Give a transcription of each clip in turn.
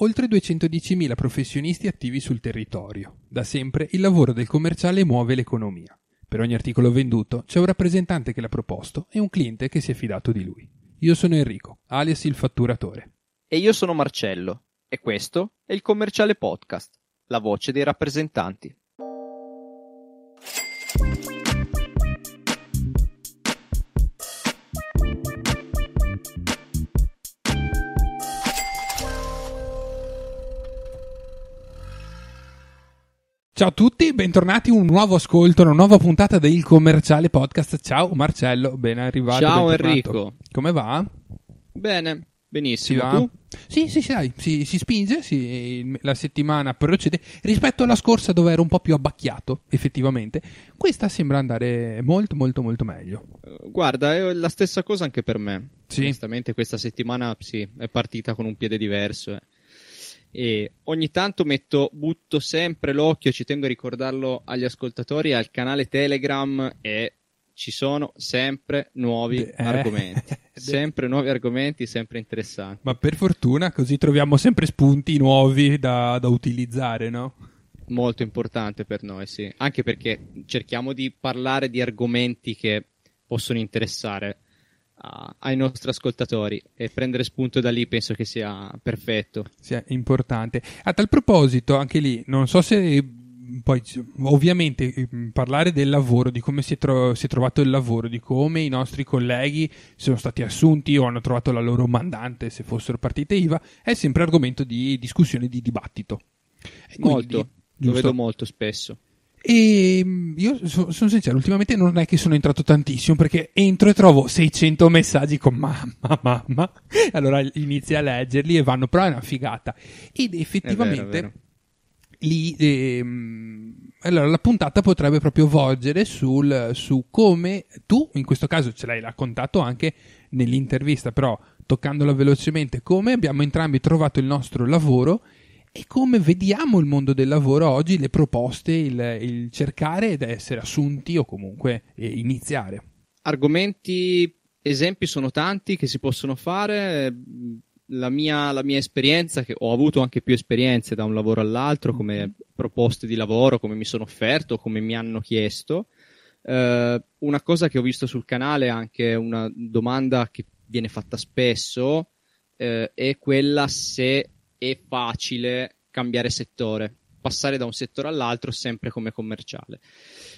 oltre 210.000 professionisti attivi sul territorio. Da sempre il lavoro del commerciale muove l'economia. Per ogni articolo venduto c'è un rappresentante che l'ha proposto e un cliente che si è fidato di lui. Io sono Enrico, alias il fatturatore. E io sono Marcello, e questo è il Commerciale Podcast, la voce dei rappresentanti. Ciao a tutti, bentornati a un nuovo ascolto, una nuova puntata del Commerciale Podcast. Ciao Marcello, ben arrivato. Ciao bentornato. Enrico. Come va? Bene, Si benissimo. va? Tu? Sì, sì, sì, dai, si, si spinge, si- la settimana procede rispetto alla scorsa dove ero un po' più abbacchiato, effettivamente. Questa sembra andare molto, molto, molto meglio. Eh, Guarda, è la stessa cosa anche per me. Sì. Onestamente questa settimana sì, è partita con un piede diverso. eh. E ogni tanto metto, butto sempre l'occhio, ci tengo a ricordarlo agli ascoltatori, al canale Telegram e ci sono sempre nuovi eh. argomenti. Sempre nuovi argomenti, sempre interessanti. Ma per fortuna così troviamo sempre spunti nuovi da, da utilizzare, no? Molto importante per noi, sì. Anche perché cerchiamo di parlare di argomenti che possono interessare a- ai nostri ascoltatori e prendere spunto da lì penso che sia perfetto. sia importante. A tal proposito, anche lì, non so se poi ovviamente mh, parlare del lavoro, di come si è, tro- si è trovato il lavoro, di come i nostri colleghi sono stati assunti o hanno trovato la loro mandante se fossero partite IVA, è sempre argomento di discussione, di dibattito. Quindi, Molto, lo giusto. vedo molto spesso. E mh, io so- sono sincero, ultimamente non è che sono entrato tantissimo perché entro e trovo 600 messaggi con mamma, mamma. Allora inizi a leggerli e vanno, però è una figata. Ed effettivamente È vero, è vero. lì ehm, allora la puntata potrebbe proprio volgere sul, su come tu, in questo caso ce l'hai raccontato anche nell'intervista, però toccandola velocemente, come abbiamo entrambi trovato il nostro lavoro e come vediamo il mondo del lavoro oggi, le proposte, il, il cercare ed essere assunti o comunque eh, iniziare. Argomenti, esempi sono tanti che si possono fare. La mia, la mia esperienza, che ho avuto anche più esperienze da un lavoro all'altro, come proposte di lavoro, come mi sono offerto, come mi hanno chiesto. Eh, una cosa che ho visto sul canale, anche una domanda che viene fatta spesso, eh, è quella se è facile cambiare settore, passare da un settore all'altro sempre come commerciale.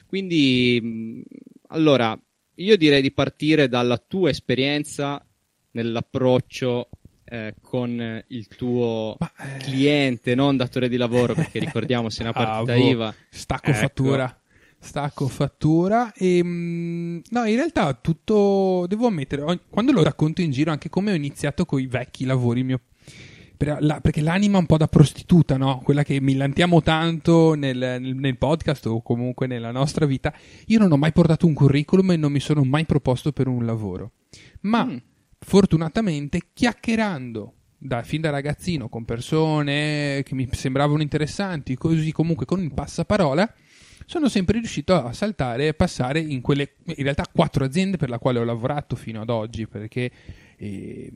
Quindi, mh, allora, io direi di partire dalla tua esperienza nell'approccio eh, con il tuo Ma, eh, cliente, non datore di lavoro, perché ricordiamo se è una partita Ah, boh. IVA. Stacco Ecco. fattura. Stacco fattura e mm, no, in realtà tutto devo ammettere, quando lo racconto in giro anche come ho iniziato con i vecchi lavori, mio per- la- perché l'anima è un po' da prostituta, no? Quella che millantiamo tanto nel, nel- nel podcast o comunque nella nostra vita. Io non ho mai portato un curriculum e non mi sono mai proposto per un lavoro. Ma Mm. fortunatamente chiacchierando da, fin da ragazzino con persone che mi sembravano interessanti, così comunque con il passaparola, sono sempre riuscito a saltare e passare in quelle, in realtà, quattro aziende per le quali ho lavorato fino ad oggi, perché eh,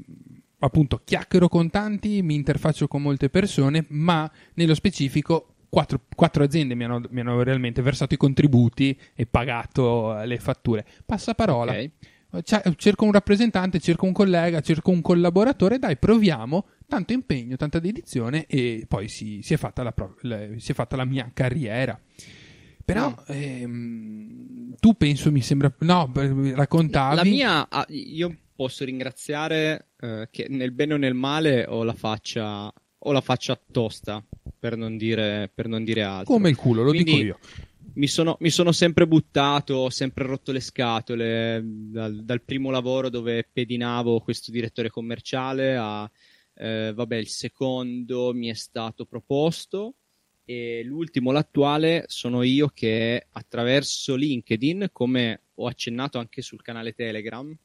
appunto chiacchiero con tanti, mi interfaccio con molte persone, ma nello specifico quattro, quattro aziende mi hanno, mi hanno realmente versato i contributi e pagato eh, le fatture. Passaparola. Ok. Cia- cerco un rappresentante, cerco un collega, cerco un collaboratore, dai, proviamo. Tanto impegno, tanta dedizione e poi si, si è, fatta la, si è fatta la mia carriera. Però No. ehm, tu penso mi sembra... No, raccontavi... La mia, ah, io posso ringraziare eh, che nel bene o nel male ho la faccia, ho la faccia tosta, per non dire, per non dire altro. Come il culo, lo Quindi- dico io. Mi sono, mi sono sempre buttato, ho sempre rotto le scatole dal, dal primo lavoro dove pedinavo questo direttore commerciale a, eh, vabbè, il secondo mi è stato proposto e l'ultimo, l'attuale, sono io che attraverso LinkedIn, come ho accennato anche sul canale Telegram,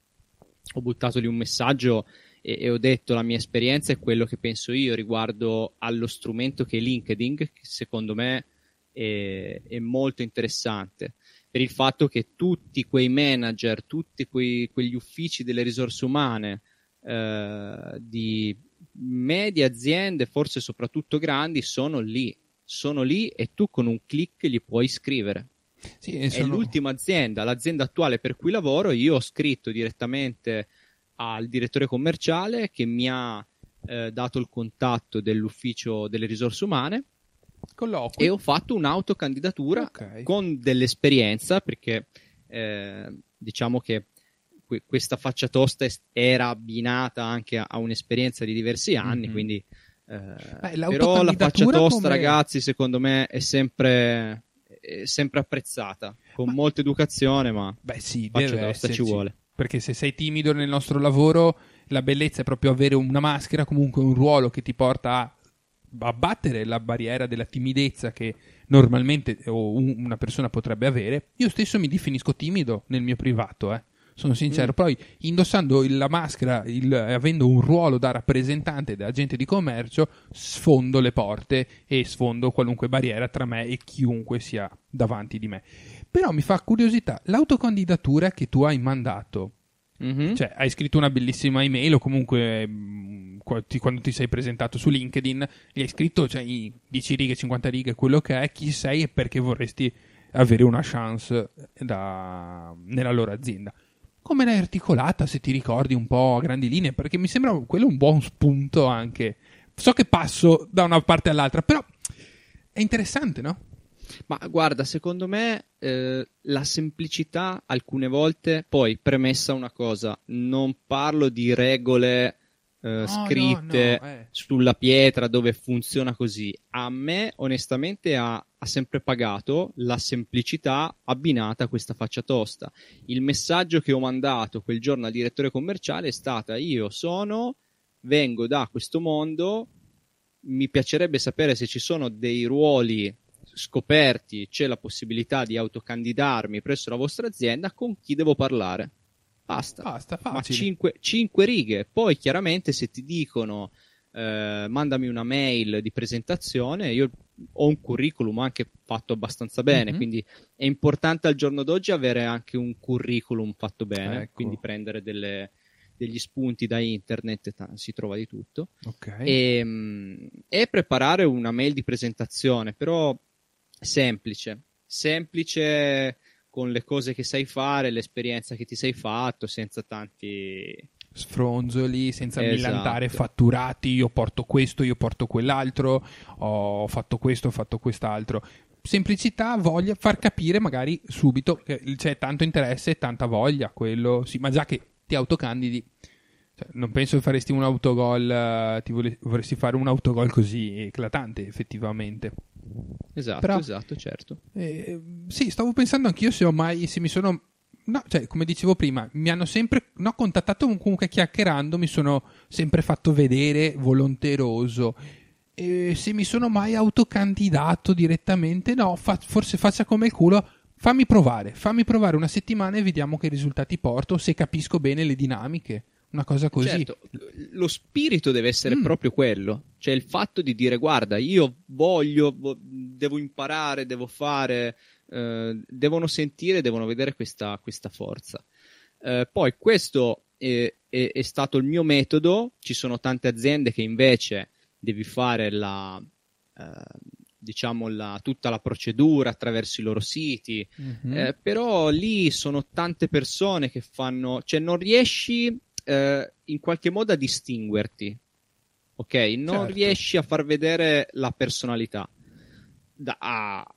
ho buttato lì un messaggio e, e ho detto la mia esperienza e quello che penso io riguardo allo strumento che è LinkedIn, che secondo me è, è molto interessante per il fatto che tutti quei manager, tutti quei- quegli uffici delle risorse umane eh, di medie aziende, forse soprattutto grandi, sono lì. Sono lì e tu con un clic li puoi scrivere. Sì, È sono- l'ultima azienda, l'azienda attuale per cui lavoro. Io ho scritto direttamente al direttore commerciale che mi ha eh, dato il contatto dell'ufficio delle risorse umane colloqui. e ho fatto un'autocandidatura Ok. con dell'esperienza perché eh, diciamo che que- questa faccia tosta era abbinata anche a, a un'esperienza di diversi anni, Mhm. quindi eh, però la faccia tosta, come- ragazzi, secondo me è sempre, è sempre apprezzata con Ma- molta educazione, ma Beh, sì, faccia ci vuole. Perché se sei timido nel nostro lavoro, la bellezza è proprio avere una maschera, comunque un ruolo che ti porta a abbattere la barriera della timidezza che normalmente una persona potrebbe avere. Io stesso mi definisco timido nel mio privato, eh. Sono sincero, Mm. poi indossando il- la maschera, il- avendo un ruolo da rappresentante, da agente di commercio, sfondo le porte e sfondo qualunque barriera tra me e chiunque sia davanti di me. Però mi fa curiosità, l'autocandidatura che tu hai mandato, Mhm. cioè hai scritto una bellissima email o comunque ti- quando ti sei presentato su LinkedIn, gli hai scritto cioè, i 10 righe, 50 righe, quello che è, chi sei e perché vorresti avere una chance da- nella loro azienda. Come l'hai articolata, se ti ricordi un po' a grandi linee? Perché mi sembra quello un buon spunto anche. So che passo da una parte all'altra, però è interessante, no? Ma guarda, secondo me eh, la semplicità alcune volte, poi premessa una cosa, non parlo di regole eh, no, scritte no, eh. sulla pietra dove funziona così. A me onestamente ha, ha sempre pagato la semplicità abbinata a questa faccia tosta. Il messaggio che ho mandato quel giorno al direttore commerciale è stata io sono, vengo da questo mondo, mi piacerebbe sapere se ci sono dei ruoli scoperti, c'è la possibilità di autocandidarmi presso la vostra azienda, con chi devo parlare? Basta. Basta, Ma facile. cinque, cinque righe. Poi chiaramente se ti dicono eh, mandami una mail di presentazione, io ho un curriculum anche fatto abbastanza bene, Mhm. quindi è importante al giorno d'oggi avere anche un curriculum fatto bene, Ecco. quindi prendere delle- degli spunti da internet, ta- si trova di tutto Ok. e, mm, e preparare una mail di presentazione, però semplice, semplice con le cose che sai fare, l'esperienza che ti sei fatto, senza tanti... sfronzoli senza Esatto. millantare fatturati io porto questo io porto quell'altro ho fatto questo ho fatto quest'altro semplicità voglia far capire magari subito che c'è tanto interesse e tanta voglia quello sì ma già che ti autocandidi cioè, non penso che faresti un autogol eh, ti vorresti fare un autogol così eclatante effettivamente Esatto, Però- esatto, certo. eh, sì, stavo pensando anch'io se ho mai, se mi sono, no, cioè, come dicevo prima, mi hanno sempre, no, contattato comunque chiacchierando, mi sono sempre fatto vedere volonteroso. E se mi sono mai autocandidato direttamente, no, fa- forse faccia come il culo, fammi provare, fammi provare una settimana e vediamo che risultati porto, se capisco bene le dinamiche. Una cosa così. Certo, lo spirito deve essere Mm. proprio quello, cioè il fatto di dire guarda, io voglio, vo- devo imparare, devo fare, eh, devono sentire, devono vedere questa, questa forza. Eh, poi questo è, è- è stato il mio metodo, ci sono tante aziende che invece devi fare la, eh, diciamo la- tutta la procedura attraverso i loro siti, Mhm. eh, però lì sono tante persone che fanno, cioè non riesci eh, in qualche modo a distinguerti, ok? Non Certo. riesci a far vedere la personalità, da- a-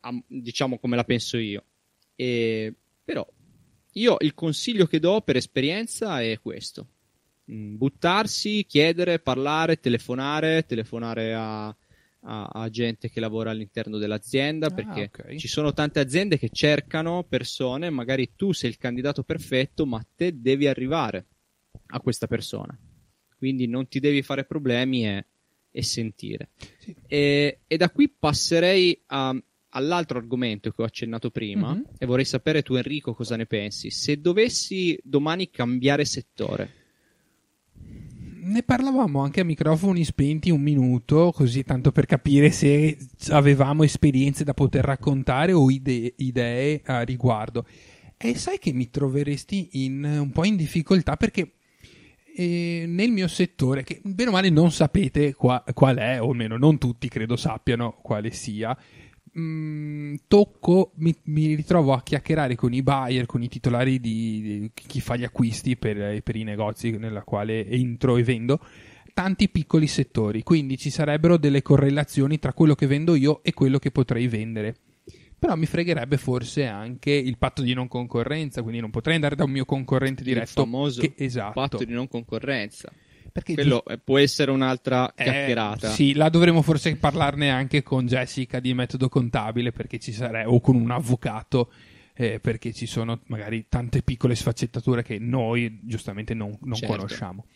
a- diciamo come la penso io. E, però io il consiglio che do per esperienza è questo. Mm, Buttarsi, chiedere, parlare, telefonare, telefonare a, a- a gente che lavora all'interno dell'azienda Ah, perché ok. ci sono tante aziende che cercano persone, magari tu sei il candidato perfetto, ma te devi arrivare a questa persona. Quindi non ti devi fare problemi e, e sentire. Sì. E, e da qui passerei a- all'altro argomento che ho accennato prima Mhm. e vorrei sapere tu Enrico cosa ne pensi. Se dovessi domani cambiare settore, Ne parlavamo anche a microfoni spenti un minuto, così tanto per capire se avevamo esperienze da poter raccontare o idee, idee a riguardo. E sai che mi troveresti in, un po' in difficoltà perché E nel mio settore, che bene o male non sapete qua- qual è, o almeno non tutti credo sappiano quale sia, mm, tocco, mi, mi ritrovo a chiacchierare con i buyer, con i titolari di, di chi fa gli acquisti per, per i negozi nella quale entro e vendo, tanti piccoli settori, quindi ci sarebbero delle correlazioni tra quello che vendo io e quello che potrei vendere. Però mi fregherebbe forse anche il patto di non concorrenza, quindi non potrei andare da un mio concorrente diretto. Il famoso che, esatto. patto di non concorrenza. Perché Quello eh, può essere un'altra eh, chiacchierata. sì, là dovremmo forse parlarne anche con Jessica di metodo contabile, perché ci sarebbe, o con un avvocato, eh, perché ci sono magari tante piccole sfaccettature che noi giustamente non, non Certo. conosciamo.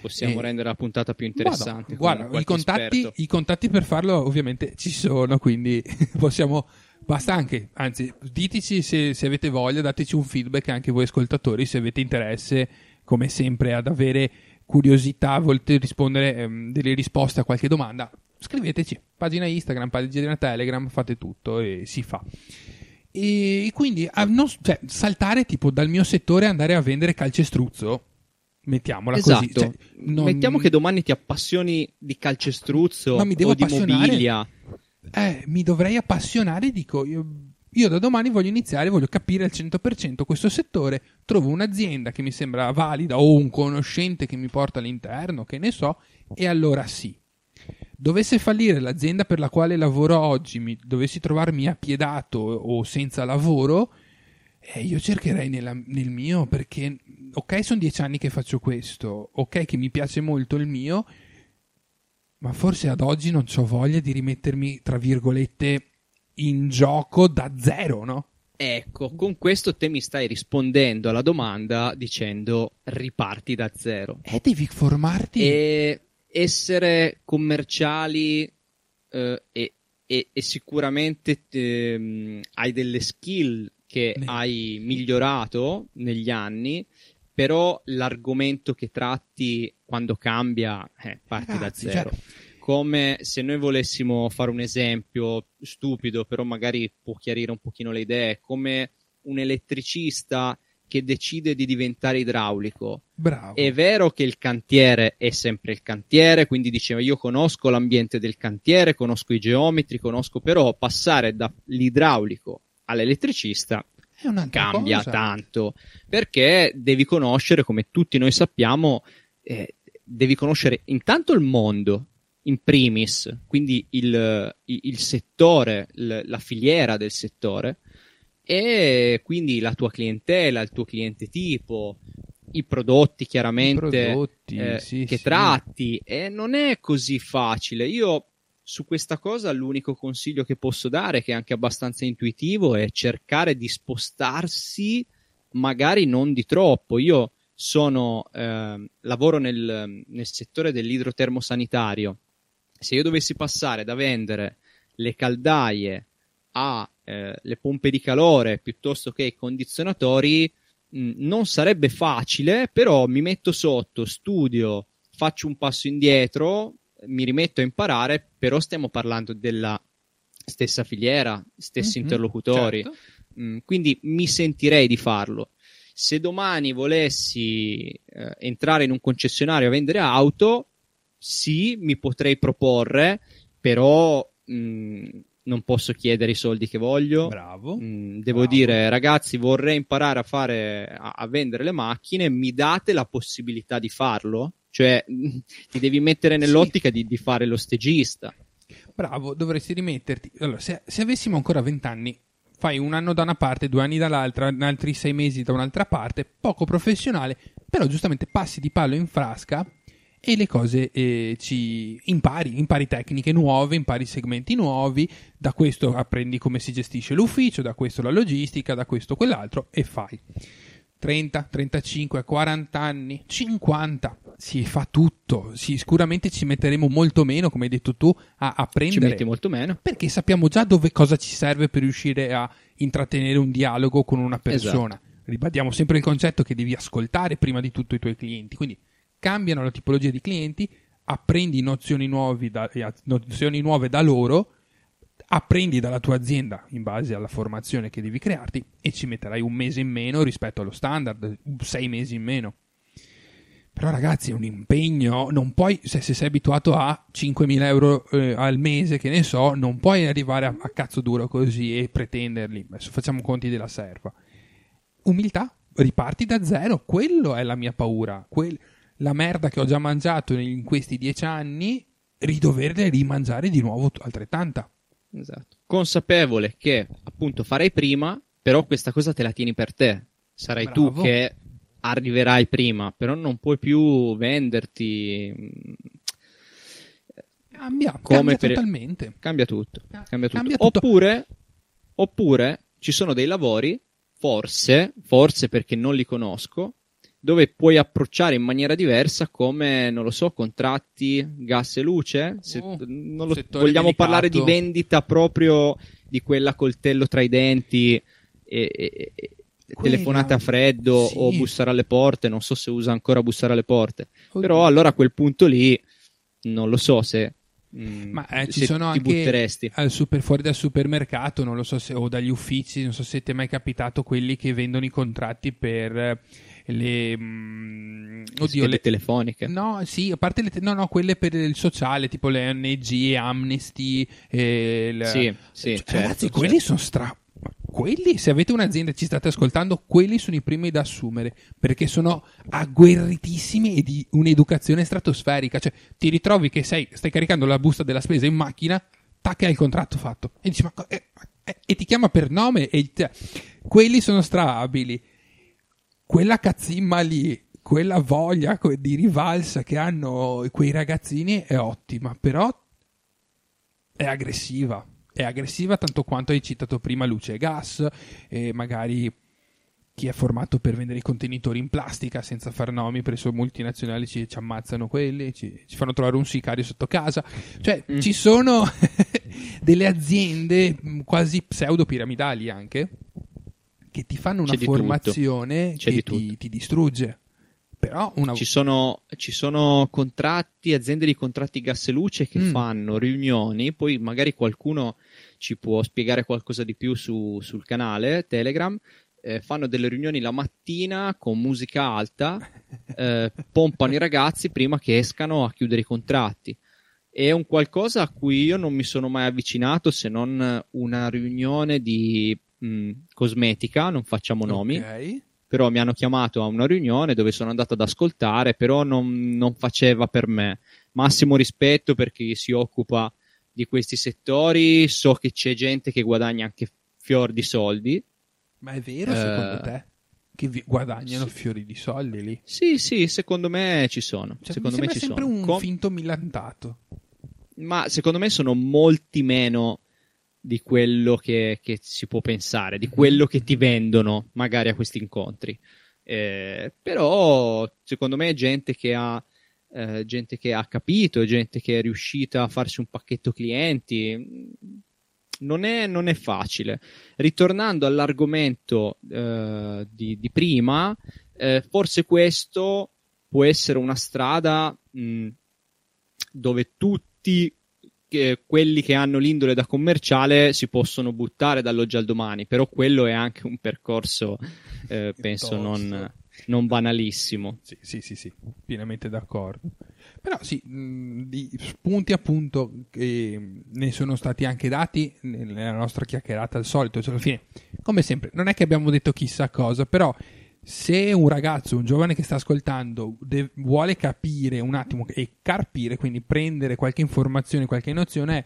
Possiamo Eh, rendere la puntata più interessante. Guarda, con guarda, i, contatti, i contatti per farlo ovviamente ci sono, quindi possiamo. Basta anche, anzi, diteci se, se avete voglia, dateci un feedback anche voi ascoltatori, se avete interesse, come sempre, ad avere curiosità, volete rispondere ehm, delle risposte a qualche domanda, scriveteci. Pagina Instagram, pagina Telegram, fate tutto e si fa. E quindi a non- cioè, saltare tipo dal mio settore e andare a vendere calcestruzzo, mettiamola così. Esatto. cioè, non- Mettiamo che domani ti appassioni di calcestruzzo o di mobilia. Eh, mi dovrei appassionare, dico, io, io da domani voglio iniziare, voglio capire al 100% questo settore, trovo un'azienda che mi sembra valida o un conoscente che mi porta all'interno, che ne so, e allora sì. Dovesse fallire l'azienda per la quale lavoro oggi, mi, dovessi trovarmi appiedato o senza lavoro, eh, io cercherei nella- nel mio perché, ok, sono dieci anni che faccio questo, ok, che mi piace molto il mio, ma forse ad oggi non ho voglia di rimettermi, tra virgolette, in gioco da zero, no? Ecco, con questo te mi stai rispondendo alla domanda dicendo riparti da zero. E devi formarti. E essere commerciali eh, e, e- e sicuramente ehm, hai delle skill che Ne- hai migliorato negli anni, però l'argomento che tratti quando cambia, eh, parti Ragazzi, da zero. cioè- Come se noi volessimo fare un esempio stupido, però magari può chiarire un pochino le idee, come un elettricista che decide di diventare idraulico. Bravo. È vero che il cantiere è sempre il cantiere, quindi diceva io conosco l'ambiente del cantiere, conosco i geometri, conosco però passare dall'idraulico all'elettricista cambia cosa. tanto perché devi conoscere, come tutti noi sappiamo, eh, devi conoscere intanto il mondo in primis, quindi il, il- il settore, l- la filiera del settore e quindi la tua clientela, il tuo cliente tipo, i prodotti I chiaramente prodotti, eh, sì, che sì. tratti e non è così facile. Io su questa cosa l'unico consiglio che posso dare, che è anche abbastanza intuitivo, è cercare di spostarsi magari non di troppo. Io sono, ehm, lavoro nel, nel settore dell'idrotermosanitario. Se io dovessi passare da vendere le caldaie a eh, pompe di calore piuttosto che i condizionatori, mh, non sarebbe facile, però mi metto sotto, studio, faccio un passo indietro, mi rimetto a imparare, però stiamo parlando della stessa filiera, stessi Mhm, interlocutori. certo. Mm, quindi mi sentirei di farlo. Se domani volessi eh, entrare in un concessionario a vendere auto, sì, mi potrei proporre, però mm, non posso chiedere i soldi che voglio. Bravo. Mm, devo Bravo. dire, ragazzi, vorrei imparare a fare a, a vendere le macchine, mi date la possibilità di farlo? Cioè, ti devi mettere nell'ottica di, di fare lo stagista. Bravo, dovresti rimetterti. Allora, se, se avessimo ancora 20 anni, fai un anno da una parte, due anni dall'altra, altri sei mesi da un'altra parte, poco professionale, però giustamente passi di palo in frasca e le cose eh, ci impari, impari tecniche nuove, impari segmenti nuovi, da questo apprendi come si gestisce l'ufficio, da questo la logistica, da questo quell'altro e fai. 30, 35, 40 anni, 50, si fa tutto. Sì, sicuramente ci metteremo molto meno, come hai detto tu, a Ci apprendere. metti molto meno. Perché sappiamo già dove cosa ci serve per riuscire a intrattenere un dialogo con una persona. Ribadiamo sempre il concetto che devi ascoltare prima di tutto i tuoi clienti. Quindi cambiano la tipologia di clienti, apprendi nozioni, nuovi da- eh, nozioni nuove da loro, apprendi dalla tua azienda in base alla formazione che devi crearti e ci metterai un mese in meno rispetto allo standard, sei mesi in meno. Però ragazzi è un impegno, non puoi, se, se sei abituato a 5.000 euro eh, al mese, che ne so, non puoi arrivare a, a cazzo duro così e pretenderli. Adesso facciamo conti della serva. Umiltà, riparti da zero, quello è la mia paura. Quel, la merda che ho già mangiato in questi dieci anni, ridoverle rimangiare di nuovo altrettanta. Esatto. Consapevole che appunto farei prima, però questa cosa te la tieni per te. Sarai Bravo. tu che arriverai prima, però non puoi più venderti. mm, Cambia, Come cambia per- totalmente. Cambia tutto. Cambia tutto. Cambia tutto. Oppure, oppure ci sono dei lavori, forse, forse perché non li conosco, dove puoi approcciare in maniera diversa come, non lo so, contratti, gas e luce. Se, Oh, non lo- vogliamo delicato. parlare di vendita proprio di quella coltello tra i denti e, e- e- telefonate a freddo sì. o bussare alle porte. Non so se usa ancora bussare alle porte. Oddio. Però allora a quel punto lì non lo so se, mm, Ma eh, ci sono ti anche butteresti. al super, fuori dal supermercato, non lo so se, o dagli uffici, non so se ti è mai capitato quelli che vendono i contratti per le. mm, oddio, le. telefoniche. No, sì, a parte le. te- no, no, quelle per il sociale, tipo le ONG, Amnesty. E il- Sì, sì, Cioè, certo, ragazzi, certo. quelli sono stra. Quelli, se avete un'azienda e ci state ascoltando, quelli sono i primi da assumere perché sono agguerritissimi e di un'educazione stratosferica. Cioè, ti ritrovi che sei, stai caricando la busta della spesa in macchina, tac, hai il contratto fatto. E dici, ma eh, eh, e ti chiama per nome. E quelli sono straabili. Quella cazzimma lì, quella voglia di rivalsa che hanno quei ragazzini è ottima, però è aggressiva. È aggressiva tanto quanto hai citato prima luce e gas, e magari chi è formato per vendere i contenitori in plastica senza far nomi presso multinazionali ci, ci ammazzano quelli, ci, ci fanno trovare un sicario sotto casa. Cioè, Mm. ci sono delle aziende mh, quasi pseudo piramidali anche che ti fanno una formazione che ti, ti distrugge. Però una Ci sono, ci sono contratti, aziende di contratti gas e luce che Mm. fanno riunioni, poi magari qualcuno ci può spiegare qualcosa di più su- sul canale Telegram. eh, fanno delle riunioni la mattina con musica alta, eh, pompano i ragazzi prima che escano a chiudere i contratti. È un qualcosa a cui io non mi sono mai avvicinato se non una riunione di mh, cosmetica, non facciamo nomi Ok. però mi hanno chiamato a una riunione dove sono andato ad ascoltare, però non, non faceva per me. Massimo rispetto per chi si occupa di questi settori, so che c'è gente che guadagna anche fior di soldi. Ma è vero Eh, secondo te? Che guadagnano sì. fiori di soldi lì? Sì, sì, secondo me ci sono. Cioè, secondo me ci sempre sono. un Com- finto millantato. ma secondo me sono molti meno di quello che, che si può pensare, di quello che ti vendono magari a questi incontri. Eh, però secondo me è gente che ha eh, gente che ha capito, gente che è riuscita a farsi un pacchetto clienti. Non è, non è facile. Ritornando all'argomento eh, di, di prima, eh, forse questo può essere una strada mh, dove tutti eh, quelli che hanno l'indole da commerciale si possono buttare dall'oggi al domani, però quello è anche un percorso, eh, penso, non, non banalissimo. Sì, sì, sì, sì, pienamente d'accordo. Però sì, mh, di spunti appunto che ne sono stati anche dati nella nostra chiacchierata al solito, cioè alla fine, come sempre, non è che abbiamo detto chissà cosa, però se un ragazzo, un giovane che sta ascoltando de- vuole capire un attimo e carpire, quindi prendere qualche informazione, qualche nozione,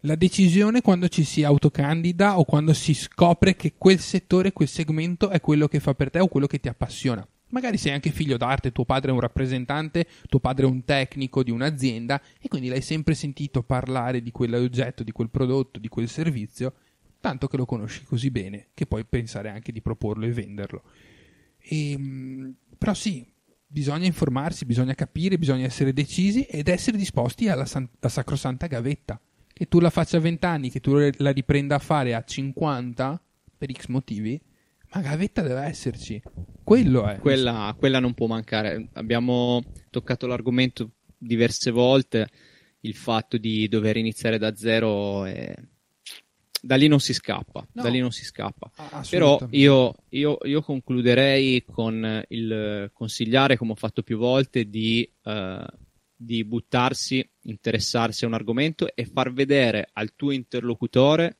la decisione quando ci si autocandida o quando si scopre che quel settore, quel segmento è quello che fa per te o quello che ti appassiona. Magari sei anche figlio d'arte, tuo padre è un rappresentante, tuo padre è un tecnico di un'azienda e quindi l'hai sempre sentito parlare di quell'oggetto, di quel prodotto, di quel servizio, tanto che lo conosci così bene che puoi pensare anche di proporlo e venderlo. Ehm, però sì, bisogna informarsi, bisogna capire, bisogna essere decisi ed essere disposti alla, san- alla sacrosanta gavetta. Che tu la faccia a 20 anni, che tu la riprenda a fare a 50 per X motivi, ma gavetta deve esserci. Quello è. Quella, quella non può mancare. Abbiamo toccato l'argomento diverse volte, il fatto di dover iniziare da zero è da lì non si scappa. No. Da lì non si scappa. Ah, Però io, io- io concluderei con il consigliare, come ho fatto più volte, di, eh, di buttarsi, interessarsi a un argomento e far vedere al tuo interlocutore,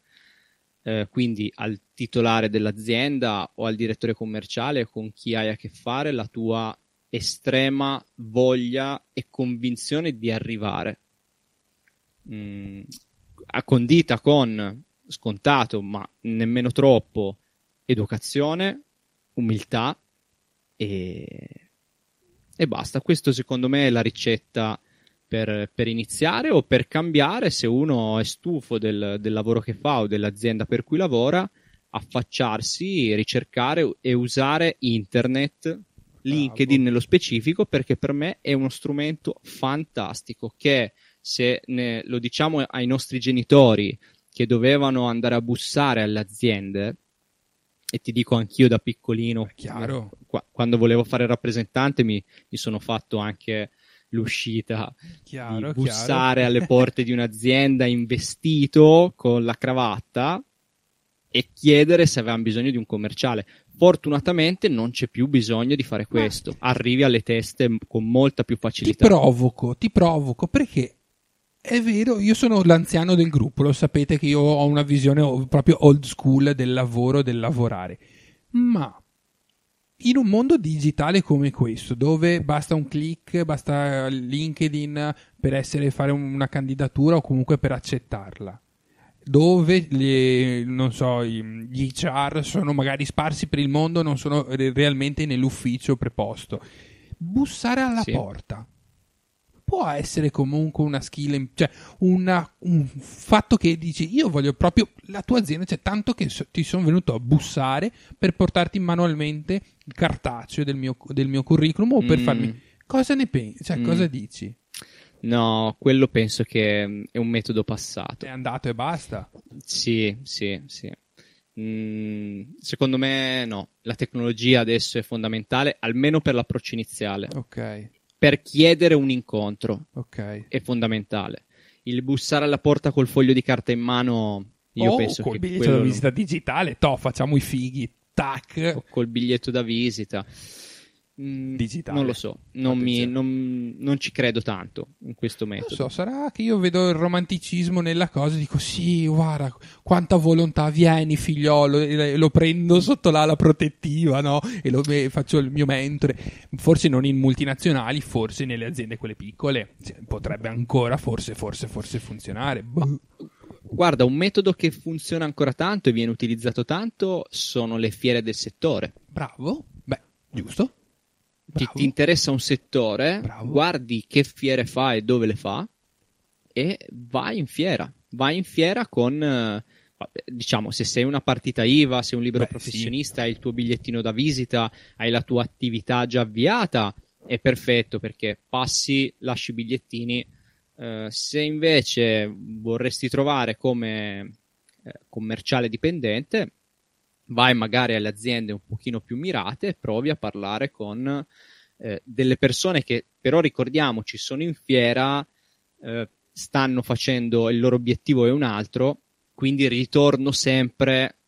eh, quindi al titolare dell'azienda o al direttore commerciale con chi hai a che fare, la tua estrema voglia e convinzione di arrivare. Mm, accondita con scontato, ma nemmeno troppo, educazione, umiltà e, e basta. Questo secondo me è la ricetta per, per iniziare o per cambiare se uno è stufo del, del lavoro che fa o dell'azienda per cui lavora, affacciarsi, ricercare e usare internet, LinkedIn nello specifico, perché per me è uno strumento fantastico che se ne- lo diciamo ai nostri genitori che dovevano andare a bussare alle aziende, e ti dico anch'io da piccolino, Chiaro. qua- quando volevo fare il rappresentante mi, mi sono fatto anche l'uscita Chiaro, di bussare chiaro. alle porte di un'azienda in vestito con la cravatta e chiedere se avevano bisogno di un commerciale. Fortunatamente non c'è più bisogno di fare questo. Arrivi alle teste con molta più Ti facilità. provoco, ti provoco perché è vero, io sono l'anziano del gruppo, lo sapete che io ho una visione proprio old school del lavoro, del lavorare, ma in un mondo digitale come questo, dove basta un click, basta LinkedIn per essere fare una candidatura o comunque per accettarla, dove le- non so, gli HR sono magari sparsi per il mondo, non sono re- realmente nell'ufficio preposto. Bussare alla Sì. porta può essere comunque una skill, cioè una- un fatto che dici io voglio proprio la tua azienda, cioè tanto che so- ti sono venuto a bussare per portarti manualmente il cartaceo del mio, del mio curriculum o per Mm. farmi... Cosa ne pensi? Cioè, Mm. cosa dici? No, quello penso che mm, è un metodo passato. È andato e basta? Sì, sì, sì. Mm, secondo me no, la tecnologia adesso è fondamentale, almeno per l'approccio iniziale. Ok, Per chiedere un incontro ok. è fondamentale. Il bussare alla porta col foglio di carta in mano, io o penso col che biglietto da non- visita digitale, to, facciamo i fighi, tac. o col biglietto da visita. Mm, Digitale. Non lo so, non, mi- non- non ci credo tanto in questo Non metodo. so, sarà che io vedo il romanticismo nella cosa e dico sì, guarda, quanta volontà, vieni figliolo, e lo prendo sotto l'ala protettiva, no? E lo e faccio il mio mentore. Forse non in multinazionali, forse nelle aziende quelle piccole. Potrebbe ancora, forse, forse, forse funzionare. Boh. Guarda, un metodo che funziona ancora tanto e viene utilizzato tanto sono le fiere del settore. Bravo, beh, giusto. Ti, ti interessa un settore, Bravo. guardi che fiere fa e dove le fa e vai in fiera. Vai in fiera con, eh, diciamo, se sei una partita IVA, sei un libero Beh, professionista, hai il tuo bigliettino da visita, hai la tua attività già avviata, è perfetto perché passi, lasci i bigliettini. Eh, se invece vorresti trovare come eh, commerciale dipendente, vai magari alle aziende un pochino più mirate e provi a parlare con eh, delle persone che però ricordiamoci sono in fiera, eh, stanno facendo il loro obiettivo è un altro, quindi ritorno sempre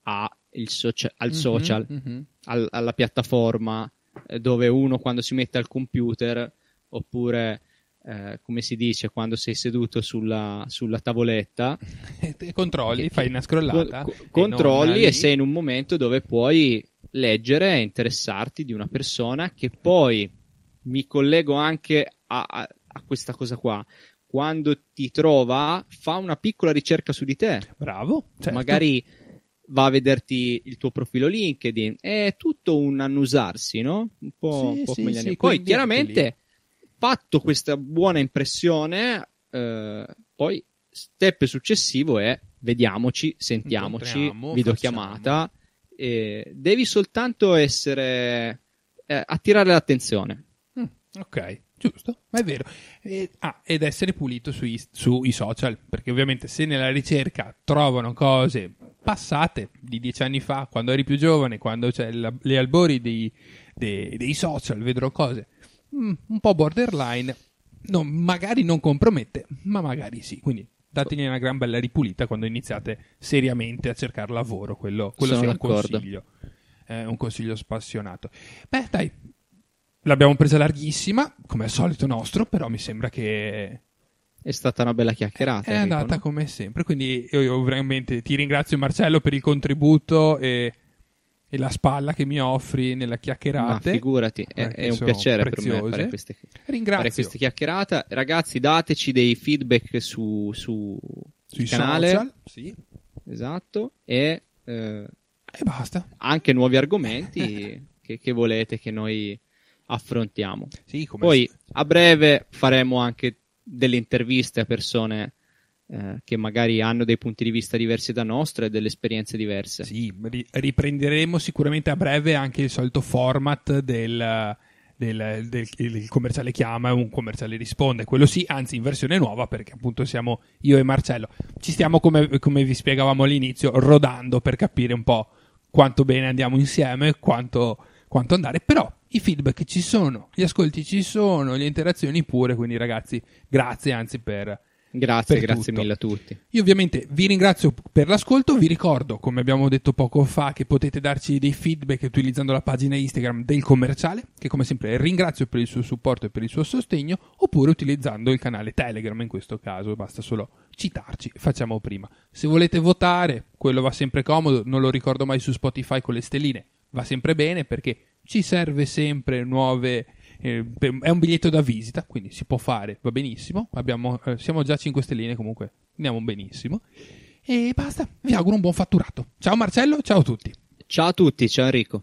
socia- al Mhm, social, mhm. al- alla piattaforma eh, dove uno quando si mette al computer oppure eh, come si dice quando sei seduto sulla, sulla tavoletta controlli, Che- fai una scrollata. co- controlli e sei in un momento dove puoi leggere e interessarti di una persona che poi mi collego anche a, a- a questa cosa qua. Quando ti trova, fa una piccola ricerca su di te. Bravo. certo. Magari va a vederti il tuo profilo LinkedIn. È tutto un annusarsi, no? Un po', Sì, un po' sì, come gli sì, anni. quei Poi, chiaramente, fatto questa buona impressione, eh, poi step successivo è vediamoci, sentiamoci, videochiamata. E devi soltanto essere eh, attirare l'attenzione. Mm, ok, giusto, ma è vero. E- ah, ed essere pulito sui, sui social, perché ovviamente se nella ricerca trovano cose passate di dieci anni fa, quando eri più giovane, quando c'è la- le albori dei, dei- dei social, vedrò cose mm, un po' borderline, no, magari non compromette, ma magari sì. Quindi dategli una gran bella ripulita quando iniziate seriamente a cercare lavoro. Quello, quello è un d'accordo. consiglio. È un consiglio spassionato. Beh, dai, l'abbiamo presa larghissima, come al solito nostro, però mi sembra che È stata una bella chiacchierata. è Enrico, andata no? come sempre. Quindi io, io veramente ti ringrazio Marcello per il contributo e, e la spalla che mi offri nelle Ma chiacchierate. figurati, è, è un piacere per me preziose. fare queste, fare queste chiacchierate. Ragazzi, dateci dei feedback su, su Sui canale. social. Sì. Esatto. E eh, E basta. anche nuovi argomenti che, che volete che noi affrontiamo. Sì, Poi a breve faremo anche delle interviste a persone eh, che magari hanno dei punti di vista diversi da nostro e delle esperienze diverse. Sì, ri- riprenderemo sicuramente a breve anche il solito format del, del, del- il commerciale chiama e un commerciale risponde. Quello sì, anzi in versione nuova perché appunto siamo io e Marcello. Ci stiamo, come, come vi spiegavamo all'inizio, rodando per capire un po' quanto bene andiamo insieme, quanto, quanto andare. Però i feedback ci sono, gli ascolti ci sono, le interazioni pure. Quindi ragazzi, grazie anzi per... Grazie, grazie tutto. mille a tutti. Io ovviamente vi ringrazio per l'ascolto, vi ricordo, come abbiamo detto poco fa, che potete darci dei feedback utilizzando la pagina Instagram del commerciale, che come sempre ringrazio per il suo supporto e per il suo sostegno, oppure utilizzando il canale Telegram in questo caso, basta solo citarci, facciamo prima. Se volete votare, quello va sempre comodo, non lo ricordo mai su Spotify con le stelline, va sempre bene perché ci serve sempre nuove eh, è un biglietto da visita, quindi si può fare, va benissimo. Abbiamo, eh, siamo già a 5 stelline, comunque andiamo benissimo. E basta, vi auguro un buon fatturato. Ciao Marcello, ciao a tutti. Ciao a tutti, ciao Enrico.